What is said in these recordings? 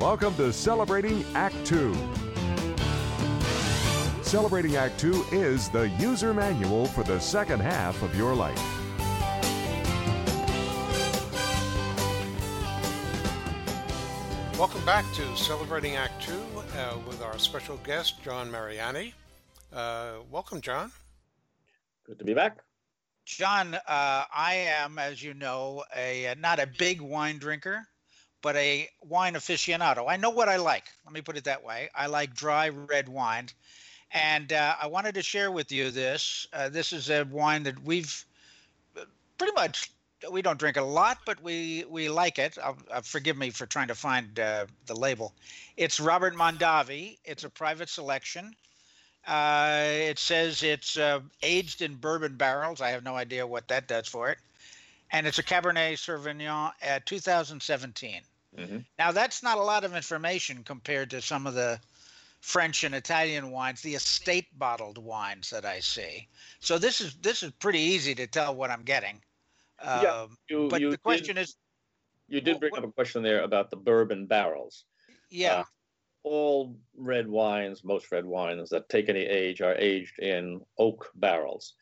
Welcome to Celebrating Act Two. Celebrating Act Two is the user manual for the second half of your life. Welcome back to Celebrating Act Two uh, with our special guest, John Mariani. Uh, welcome, John. Good to be back. John, uh, I am, as you know, a not a big wine drinker, but a wine aficionado. I know what I like. Let me put it that way. I like dry red wine, and uh, I wanted to share with you this. Uh, this is a wine that we've uh, pretty much we don't drink a lot, but we we like it. Uh, forgive me for trying to find uh, the label. It's Robert Mondavi. It's a private selection. Uh, it says it's uh, aged in bourbon barrels. I have no idea what that does for it. And it's a Cabernet Sauvignon at 2017. Mm-hmm. Now, that's not a lot of information compared to some of the French and Italian wines, the estate bottled wines that I see. So this is this is pretty easy to tell what I'm getting. Yeah, um, you, but you the question did, is, you did bring up a question there about the bourbon barrels. Yeah. Uh, all red wines, most red wines that take any age, are aged in oak barrels,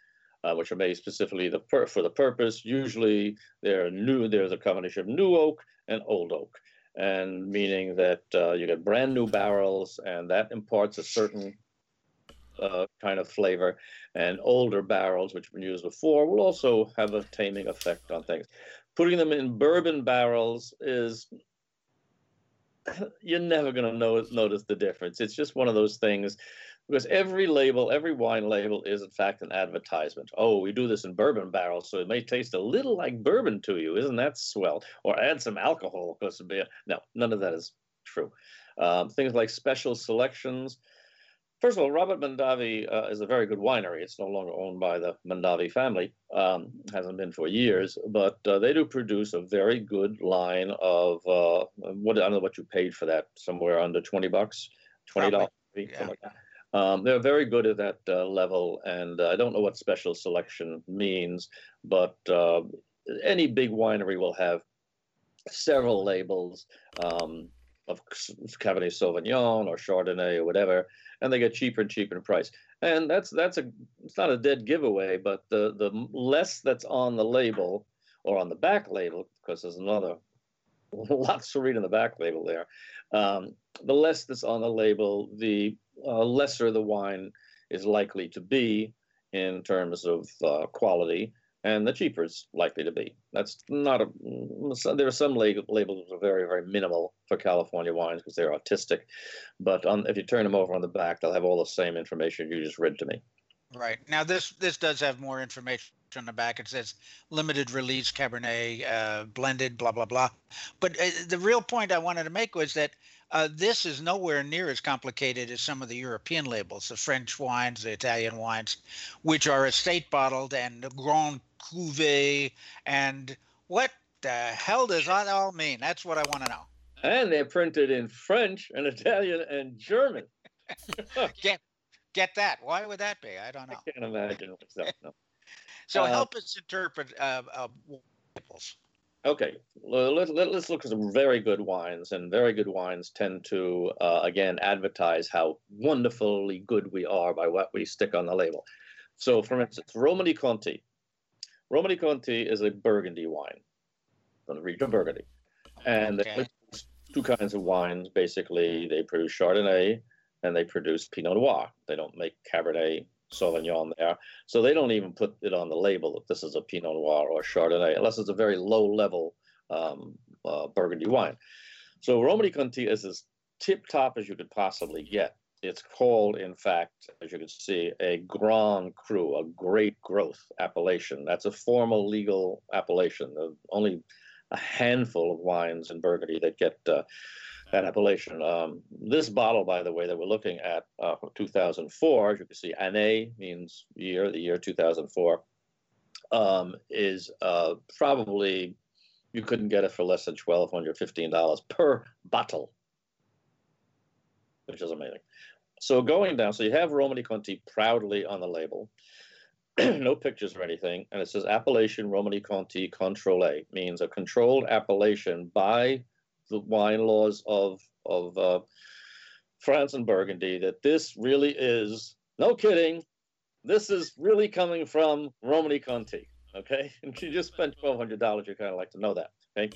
uh, which are made specifically the per- for the purpose. Usually, they're new. There's a combination of new oak and old oak, and meaning that uh, you get brand new barrels, and that imparts a certain uh, kind of flavor. And older barrels, which have been used before, will also have a taming effect on things. Putting them in bourbon barrels is you're never going to notice the difference. It's just one of those things because every label, every wine label is in fact an advertisement. Oh, we do this in bourbon barrels, so it may taste a little like bourbon to you. Isn't that swell? Or add some alcohol because of beer. No, none of that is true. Um, things like special selections. First of all, Robert Mondavi uh, is a very good winery. It's no longer owned by the Mondavi family. Um, hasn't been for years, but uh, they do produce a very good line of uh, what I don't know what you paid for that. Somewhere under twenty bucks, twenty dollars. Yeah. Like um, they're very good at that uh, level, and uh, I don't know what special selection means, but uh, any big winery will have several labels. Um, of Cabernet Sauvignon or Chardonnay or whatever, and they get cheaper and cheaper in price. And that's that's a it's not a dead giveaway, but the the less that's on the label or on the back label, because there's another lots to read in the back label there. Um, the less that's on the label, the uh, lesser the wine is likely to be in terms of uh, quality and the cheaper it's likely to be. That's not a. There are some labels that are very, very minimal for California wines because they're artistic, but on, if you turn them over on the back, they'll have all the same information you just read to me. Right now, this this does have more information on the back. It says limited release Cabernet, uh, blended, blah blah blah. But uh, the real point I wanted to make was that uh, this is nowhere near as complicated as some of the European labels, the French wines, the Italian wines, which are estate bottled and Grand Cuvée. And what the hell does that all mean? That's what I want to know. And they're printed in French and Italian and German. get, get that. Why would that be? I don't know. I can't imagine myself. No. So uh, help us interpret uh, uh. Okay, let, let, us look at some very good wines, and very good wines tend to, uh, again, advertise how wonderfully good we are by what we stick on the label. So, for instance, Romanée-Conti. Romanée-Conti is a Burgundy wine from the region of Burgundy. And okay. two kinds of wines, basically. They produce Chardonnay and they produce Pinot Noir. They don't make Cabernet Sauvignon there. So they don't even put it on the label that this is a Pinot Noir or Chardonnay, unless it's a very low level um, uh, Burgundy wine. So Romanée-Conti is as tip top as you could possibly get. It's called, in fact, as you can see, a Grand Cru, a great growth appellation. That's a formal legal appellation. Only a handful of wines in Burgundy that get uh, appellation. Um, this bottle, by the way, that we're looking at uh, 2004, as you can see, année means year, the year 2004, um, is uh, probably you couldn't get it for less than $1,200, $15 per bottle, which is amazing. So going down, so you have Romanée Conti proudly on the label. no pictures or anything, and it says appellation Romanée Conti Contrôlé means a controlled appellation by the wine laws of of uh, France and Burgundy that this really is no kidding. This is really coming from Romanée Conti. Okay, and you just spent twelve hundred dollars. You kind of like to know that. Okay.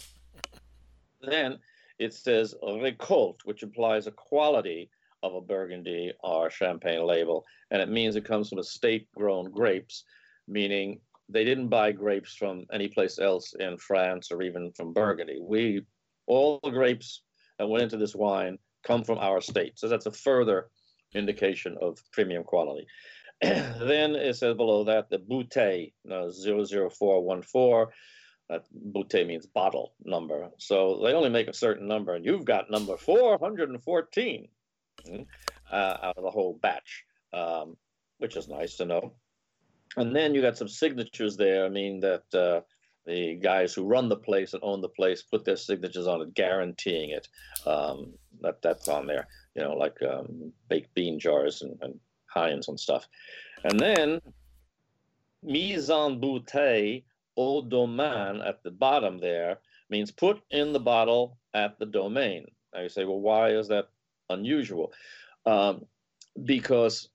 Then it says récolte, which implies a quality of a Burgundy or Champagne label, and it means it comes from estate-grown grapes, meaning they didn't buy grapes from any place else in France or even from Burgundy. We all the grapes that went into this wine come from our state, so that's a further indication of premium quality. then it says below that the bouteille uh, 00414 that bouteille means bottle number. So they only make a certain number, and you've got number 414 mm, uh, out of the whole batch, um, which is nice to know. And then you got some signatures there. I mean that uh, the guys who run the place and own the place put their signatures on it, guaranteeing it. Um, that that's on there. You know, like um, baked bean jars and, and Heinz and stuff. And then mise en bouteille au domaine at the bottom there means put in the bottle at the domain. Now you say, well, why is that unusual? Um, because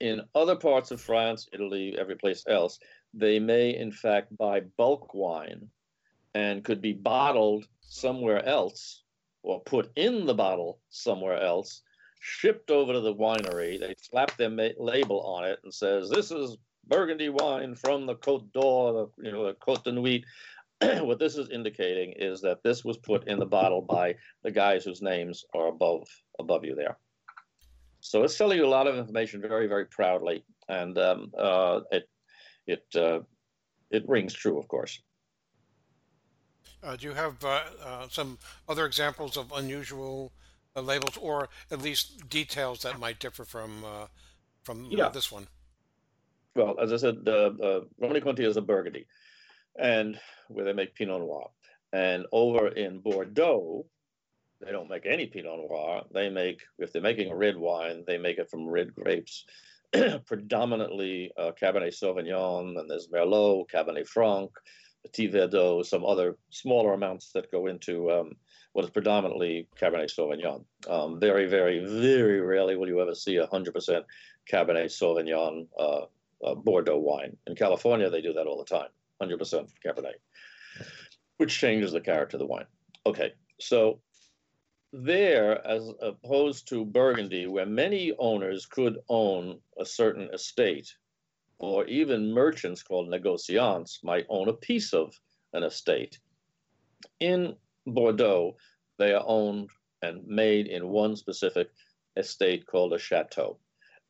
in other parts of France, Italy, every place else, they may in fact buy bulk wine and could be bottled somewhere else or put in the bottle somewhere else, shipped over to the winery. They slap their ma- label on it and says, "This is Burgundy wine from the Côte d'Or, you know, the Côte de Nuit. what this is indicating is that this was put in the bottle by the guys whose names are above above you there. So it's telling you a lot of information very, very proudly, and um, uh, it it uh, it rings true, of course. Uh, do you have uh, uh, some other examples of unusual uh, labels, or at least details that might differ from from Yeah. this one? Well, as I said, the uh, Romanée Conti is a Burgundy, and where they make Pinot Noir. And over in Bordeaux, they don't make any Pinot Noir. They make, if they're making a red wine, they make it from red grapes, predominantly uh, Cabernet Sauvignon, and there's Merlot, Cabernet Franc, Petit Verdot, some other smaller amounts that go into um, what is predominantly Cabernet Sauvignon. Um, very, very, very rarely will you ever see 100% Cabernet Sauvignon uh, uh, Bordeaux wine. In California, they do that all the time, 100% Cabernet, which changes the character of the wine. Okay, so there, as opposed to Burgundy, where many owners could own a certain estate, or even merchants called negociants might own a piece of an estate. In Bordeaux, they are owned and made in one specific estate called a chateau.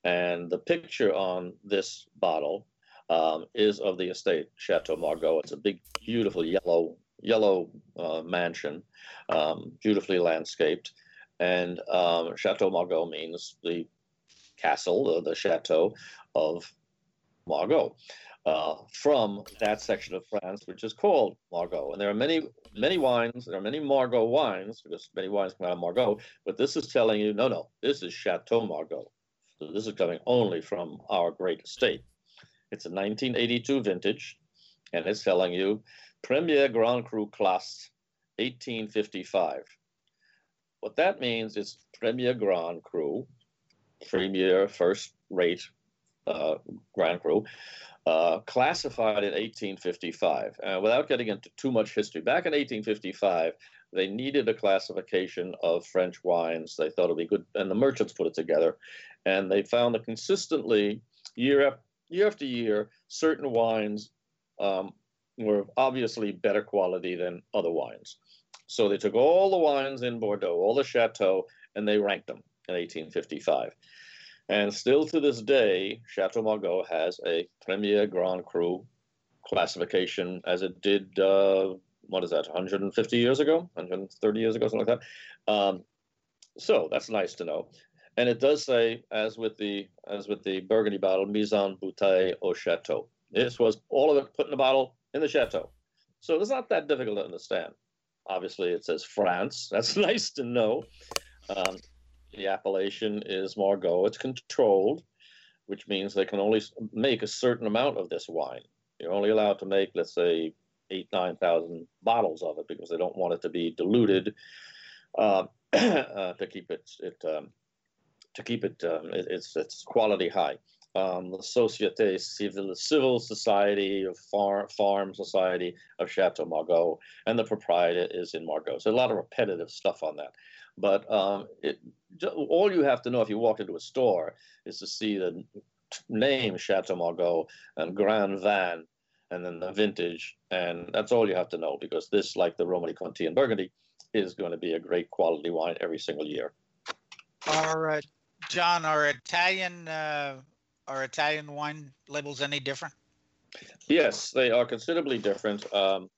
And the picture on this bottle um, is of the estate Chateau Margaux. It's a big, beautiful yellow yellow uh, mansion, um, beautifully landscaped. And um, Chateau Margaux means the castle, the, the chateau of Margaux, uh, from that section of France, which is called Margaux. And there are many, many wines. There are many Margaux wines because many wines come out of Margaux. But this is telling you, no, no, this is Chateau Margaux. So this is coming only from our great estate. It's a 1982 vintage, and it's telling you Premier Grand Cru Class 1855. What that means is Premier Grand Cru, premier first rate uh, Grand Cru, uh, classified in 1855. Uh, without getting into too much history, back in 1855, they needed a classification of French wines. They thought it'd be good, and the merchants put it together, and they found that consistently, year after year, after year certain wines um, were obviously better quality than other wines. So they took all the wines in Bordeaux, all the chateaux, and they ranked them in 1855. And still to this day, Chateau Margaux has a Premier Grand Cru classification as it did, uh, what is that, 150 years ago, 130 years ago, something like that. Um, so that's nice to know. And it does say, as with the as with the Burgundy bottle, mise en bouteille au chateau. This was all of it put in the bottle in the chateau. So it's not that difficult to understand. Obviously, it says France. That's nice to know. Um, the appellation is Margaux. It's controlled, which means they can only make a certain amount of this wine. You're only allowed to make, let's say, eight, 9,000 bottles of it because they don't want it to be diluted. Uh, uh, to keep it it um, to keep it, um, it, its its quality high. Um, the Société Civile, civil society of farm farm society of Chateau Margaux, and the proprietor is in Margaux. So a lot of repetitive stuff on that. But um, it, all you have to know if you walk into a store is to see the name Chateau Margaux and Grand Vin, and then the vintage, and that's all you have to know because this, like the Romanée Conti and Burgundy, is going to be a great quality wine every single year. Are uh, John, our Italian uh, are Italian wine labels any different? Yes, they are considerably different. Um,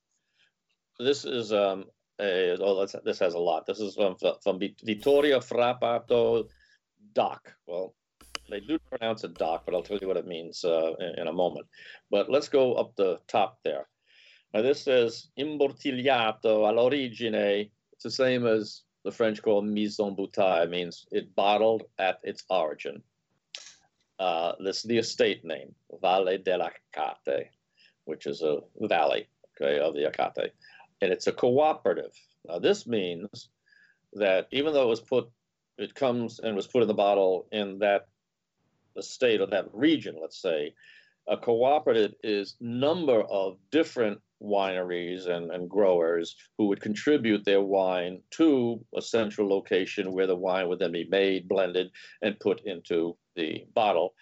this is um, a, oh, this has a lot. This is from, from Vittoria Frappato DOC. Well, they do pronounce it DOC, but I'll tell you what it means uh, in, in, a moment. But let's go up the top there. Now, this says imbottigliato all'origine. It's the same as the French call mise en bouteille, means it bottled at its origin. Uh, this is the estate name, Valle dell'Acate, which is a valley okay, of the Acate. And it's a cooperative. Now, this means that even though it was put, it comes and was put in the bottle in that estate or that region, let's say, a cooperative is number of different wineries and, and growers who would contribute their wine to a central location where the wine would then be made, blended, and put into the bottle.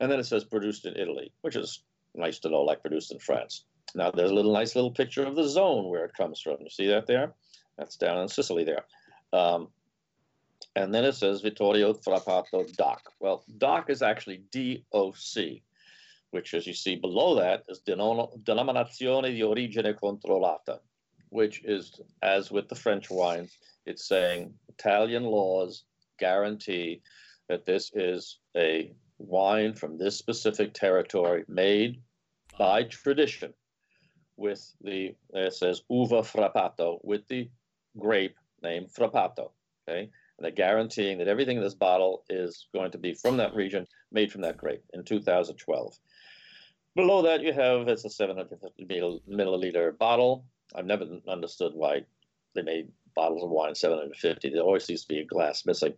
And then it says produced in Italy, which is nice to know, like produced in France. Now there's a little nice little picture of the zone where it comes from. You see that there? That's down in Sicily there. Um, and then it says Vittoria Frappato DOC. Well, DOC is actually DOC, which, as you see below that, is Denominazione di Origine Controllata, which is, as with the French wines, it's saying Italian laws guarantee that this is a wine from this specific territory made by tradition with the, it says uva frappato, with the grape named frappato. Okay. And they're guaranteeing that everything in this bottle is going to be from that region, made from that grape in 2012. Below that, you have it's a 750 milliliter bottle. I've never understood why they made bottles of wine 750. There always seems to be a glass missing,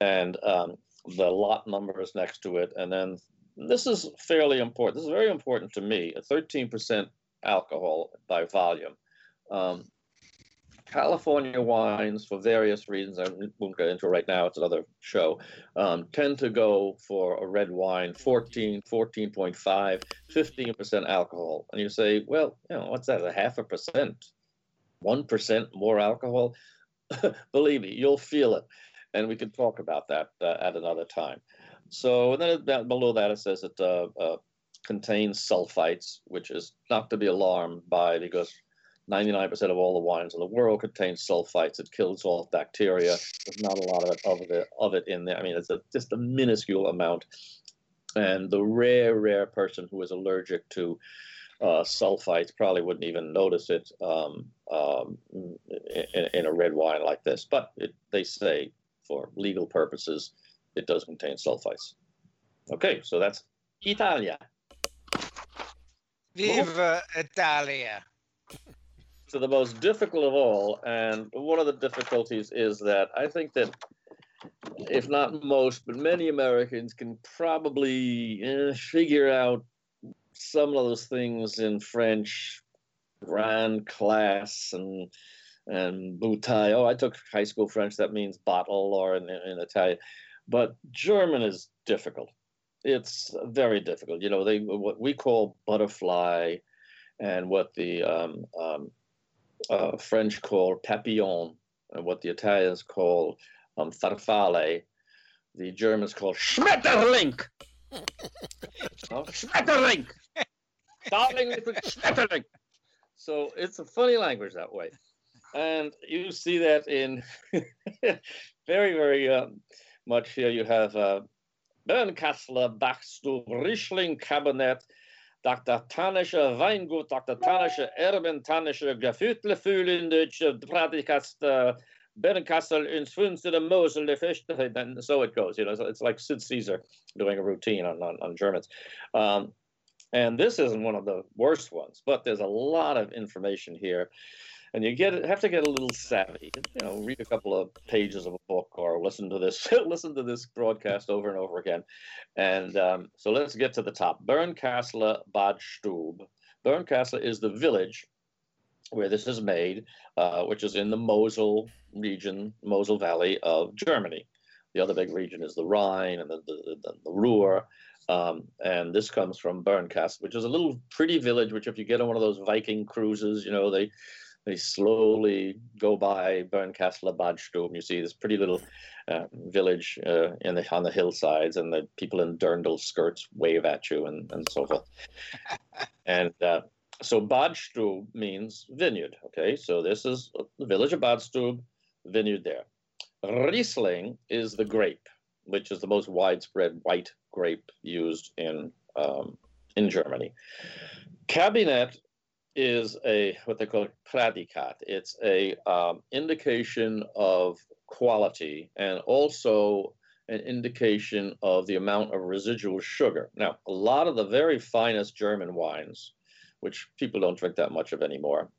and um, the lot number is next to it. And then this is fairly important. This is very important to me. A 13% alcohol by volume. Um, California wines, for various reasons, I won't get into right now, it's another show, um, tend to go for a red wine 14, 14.5, 15% alcohol. And you say, well, you know, what's that, a half a percent? 1% more alcohol? Believe me, you'll feel it. And we can talk about that uh, at another time. So, and then below that, it says it uh, uh, contains sulfites, which is not to be alarmed by because 99% of all the wines in the world contain sulfites. It kills all bacteria. There's not a lot of it, of it, of it in there. I mean, it's a, just a minuscule amount. And the rare, rare person who is allergic to uh, sulfites probably wouldn't even notice it um, um, in, in, a red wine like this. But it, they say, for legal purposes, it does contain sulfites. Okay, so that's Italia. Viva Italia! So the most difficult of all, and one of the difficulties is that I think that if not most, but many Americans can probably eh, figure out some of those things in French, grand class, and and bouteille. Oh, I took high school French. That means bottle, or in, in Italian. But German is difficult. It's very difficult. You know, they what we call butterfly, and what the um, um, uh, French call papillon, and what the Italians call um, farfalle, the Germans call Schmetterling. oh, Schmetterling. Darling Schmetterling. So it's a funny language that way. And you see that in very, very um, much here. You have uh, Bernkasteler, Bachstub, Riesling, Kabinett, Dr. Tannische Weingut, Dr. Tannische Erben, Tannische Gefühle Deutsche Pratikast, uh, Bernkastel ins Funste Mosel, and so it goes. You know, it's like Sid Caesar doing a routine on, on, on Germans. Um, and this isn't one of the worst ones, but there's a lot of information here. And you get have to get a little savvy. You know, read a couple of pages of a book or listen to this listen to this broadcast over and over again. And um, so let's get to the top. Bernkastel Bad Stub. Bernkastel is the village where this is made, uh, which is in the Mosel region, Mosel Valley of Germany. The other big region is the Rhine and the, the, the, the Ruhr. Um, and this comes from Bernkastel, which is a little pretty village, which if you get on one of those Viking cruises, you know, they they slowly go by Bernkastel Bad Stub. You see this pretty little uh, village uh, in the, on the hillsides, and the people in dirndl skirts wave at you and, and so forth. and uh, so Bad Stub means vineyard. Okay, so this is the village of Bad Stub, vineyard there. Riesling is the grape, which is the most widespread white grape used in um, in Germany. Kabinett is a what they call a predikat. It's a um, indication of quality and also an indication of the amount of residual sugar. Now, a lot of the very finest German wines, which people don't drink that much of anymore,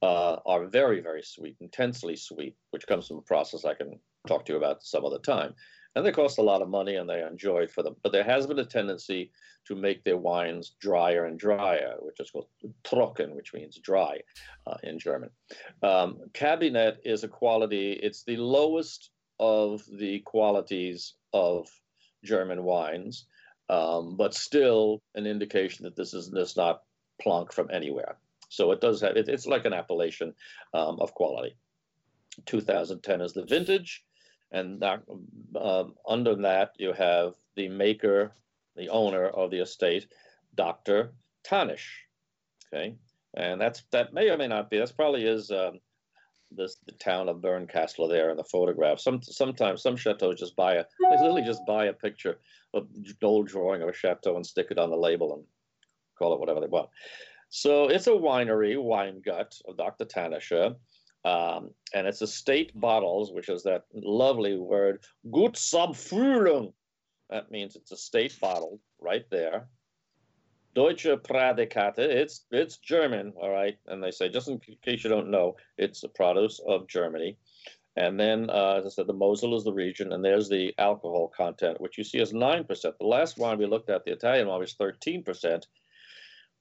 uh, are very, very sweet, intensely sweet, which comes from a process I can talk to you about some other time. And they cost a lot of money and they are enjoyed for them. But there has been a tendency to make their wines drier and drier, which is called trocken, which means dry uh, in German. Um, Kabinett is a quality, it's the lowest of the qualities of German wines, um, but still an indication that this is this not plonk from anywhere. So it does have, it, it's like an appellation um, of quality. 2010 is the vintage, and that, um, under that you have the maker, the owner of the estate, Dr. Thanisch. Okay, and that's that may or may not be. That's probably is um, this the town of Bernkastel there in the photograph. Some sometimes some chateaus just buy a they literally just buy a picture of old drawing of a chateau and stick it on the label and call it whatever they want. So it's a winery, wine gut of Dr. Thanischen, um, and it's estate bottles, which is that lovely word, gut Subfüllung. That means it's a state bottle right there. Deutsche Prädikate, it's it's German, all right. And they say, just in case you don't know, it's a produce of Germany. And then, uh, as I said, the Mosel is the region, and there's the alcohol content, which you see is 9%. The last wine we looked at, the Italian wine, was 13%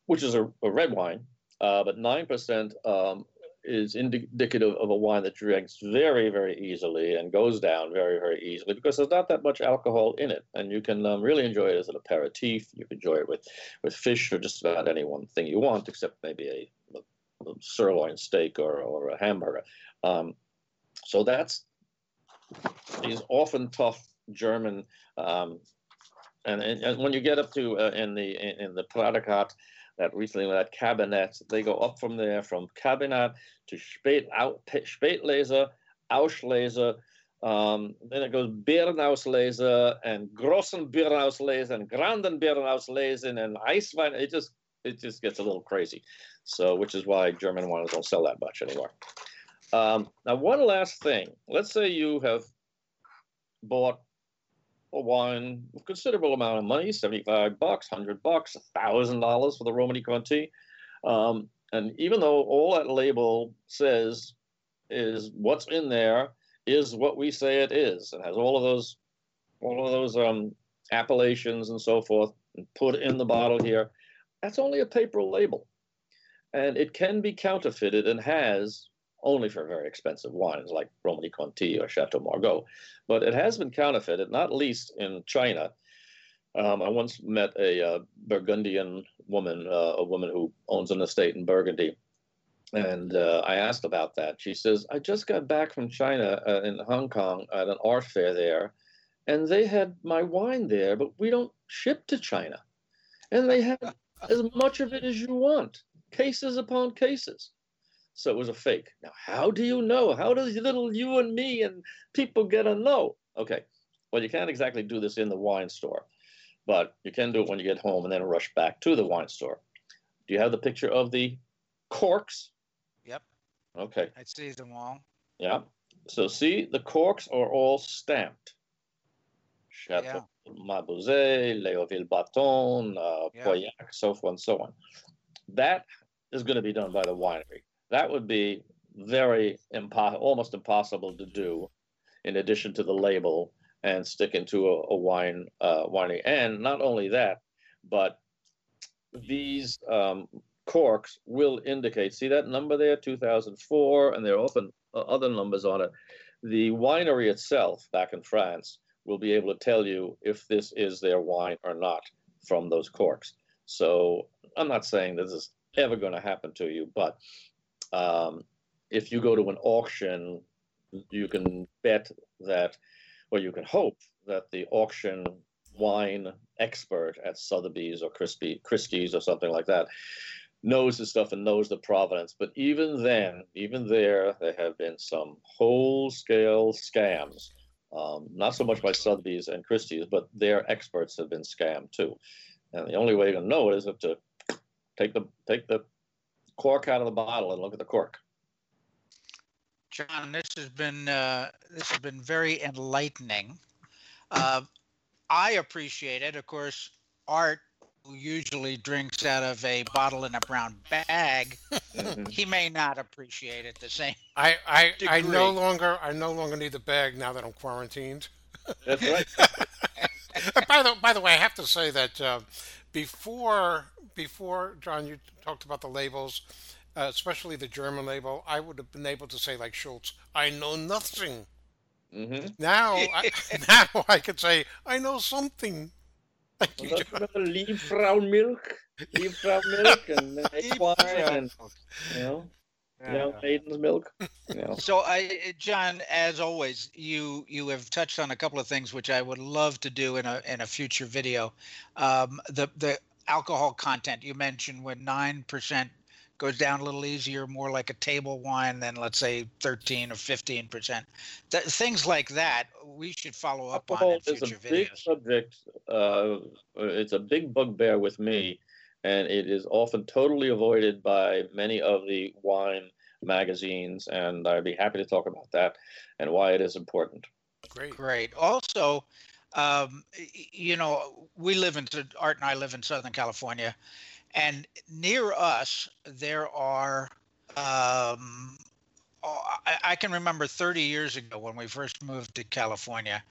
which is a, a red wine, uh, but 9% um, is indicative of a wine that drinks very, very easily and goes down very, very easily because there's not that much alcohol in it. And you can um, really enjoy it as an aperitif. You can enjoy it with, with fish or just about any one thing you want, except maybe a, a, sirloin steak or, or a hamburger. Um, so that's these often tough German. Um, and, and, and, when you get up to uh, in the in, in the Predikat, that recently with that Kabinett. They go up from there from Kabinett to Spät, Spätlese, Auslese. Um, then it goes Beerenauslese and Grossen Beerenauslese and Granden Beerenauslese and Eiswein. It just it just gets a little crazy. So, which is why German wines don't sell that much anymore. Um, now, one last thing. Let's say you have bought a wine a considerable amount of money 75 bucks 100 bucks $1000 for the Romanée Conti um, and even though all that label says is what's in there is what we say it is and has all of those all of those um, appellations and so forth put in the bottle here that's only a paper label. And it can be counterfeited and has only for very expensive wines like Romanée Conti or Chateau Margaux. But it has been counterfeited, not least in China. Um, I once met a uh, Burgundian woman, uh, a woman who owns an estate in Burgundy, and uh, I asked about that. She says, I just got back from China uh, in Hong Kong at an art fair there, and they had my wine there, but we don't ship to China. And they have as much of it as you want, cases upon cases. So it was a fake. Now, how do you know? How does little you and me and people get a know? Okay, well, you can't exactly do this in the wine store, but you can do it when you get home and then rush back to the wine store. Do you have the picture of the corks? Yep. Okay. I see them all. Yeah. So see, the corks are all stamped. Chateau yeah. Léoville Barton, uh, yeah. Pauillac, so forth and so on. That is going to be done by the winery. That would be very impo- almost impossible to do. In addition to the label and stick into a, a wine uh, winery, and not only that, but these um, corks will indicate. See that number there, 2004, and there are often uh, other numbers on it. The winery itself, back in France, will be able to tell you if this is their wine or not from those corks. So I'm not saying this is ever going to happen to you, but um, if you go to an auction, you can bet that, or you can hope that the auction wine expert at Sotheby's or Crispy, Christie's or something like that knows his stuff and knows the provenance. But even then, even there, there have been some whole scale scams. Um, not so much by Sotheby's and Christie's, but their experts have been scammed too. And the only way to know it is to take the take the cork out of the bottle and look at the cork. John, this has been uh, this has been very enlightening. Uh, I appreciate it. Of course, Art, who usually drinks out of a bottle in a brown bag, he may not appreciate it the same. I, I, I no longer I no longer need the bag now that I'm quarantined. That's right. By the by the way, I have to say that uh, before before John, you talked about the labels, uh, especially the German label. I would have been able to say like Schultz, I know nothing. hmm Now, I, now I could say I know something. Thank you, Don't you John. remember Liebfrau milk? Liebfrau milk and egg wine and you know, you know, maiden's milk. You know. So, I, John, as always, you you have touched on a couple of things which I would love to do in a in a future video. Um, the the alcohol content you mentioned when nine percent goes down a little easier, more like a table wine than let's say thirteen or fifteen percent. Th- things like that we should follow up on Alcohol in is a future big videos. subject. Uh, it's a big bugbear with me, and it is often totally avoided by many of the wine magazines. And I'd be happy to talk about that and why it is important. Great. Great. Also, um, you know, we live in Art and I live in Southern California, and near us there are. Um, oh, I, I can remember 30 years ago when we first moved to California,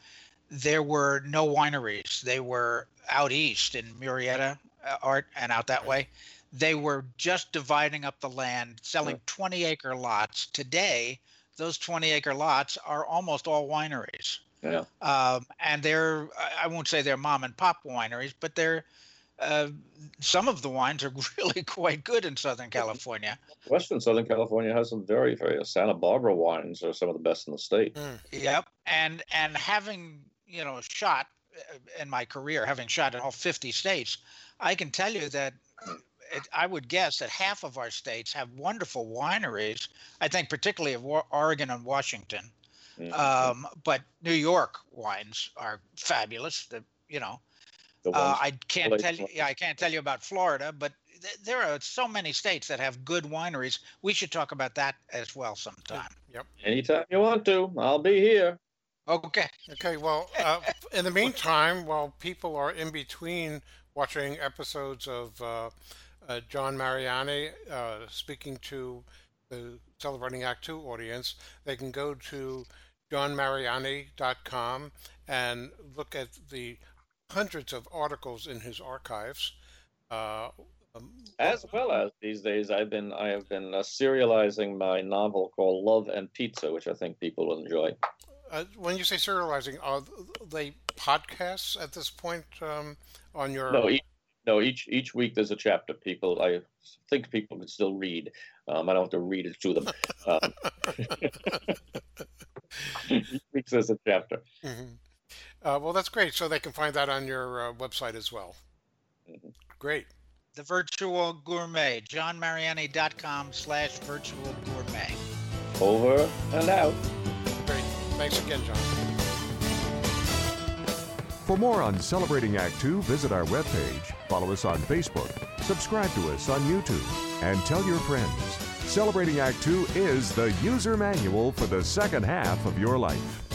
there were no wineries. They were out east in Murrieta, uh, Art, and out that way. They were just dividing up the land, selling 20 acre lots. Today, those 20 acre lots are almost all wineries. Yeah. Um, and they're, I- I won't say they're mom and pop wineries, but they're, uh, some of the wines are really quite good in Southern California. Western Southern California has some very, very Santa Barbara wines are some of the best in the state. Mm. Yep. And, and having, you know, shot uh, in my career, having shot in all 50 states, I can tell you that it, I would guess that half of our states have wonderful wineries. I think particularly of Oregon and Washington. Mhm. Um, but New York wines are fabulous. The, you know, The Uh, I can't Lake tell you. Yeah, I can't tell you about Florida, but th- there are so many states that have good wineries. We should talk about that as well sometime. Yep. Anytime you want to, I'll be here. Okay. Okay, well, uh, in the meantime, while people are in between watching episodes of uh, uh, John Mariani uh, speaking to the Celebrating Act Two audience, they can go to johnmariani.com and look at the hundreds of articles in his archives. Uh, um, As well as these days, I've been I have been uh, serializing my novel called Love and Pizza, which I think people will enjoy. uh, when you say serializing, are they podcasts at this point um, on your? No, each, no, each each week there's a chapter. People, I think people can still read. Um, I don't have to read it to them. Each week there's a chapter. Mhm. Uh, well, that's great. So they can find that on your uh, website as well. Mhm. Great. The Virtual Gourmet, johnmariani.com slash virtual gourmet. Over and out. Great. Thanks again, John. For more on Celebrating Act Two, visit our webpage, follow us on Facebook, subscribe to us on YouTube, and tell your friends. Celebrating Act Two is the user manual for the second half of your life.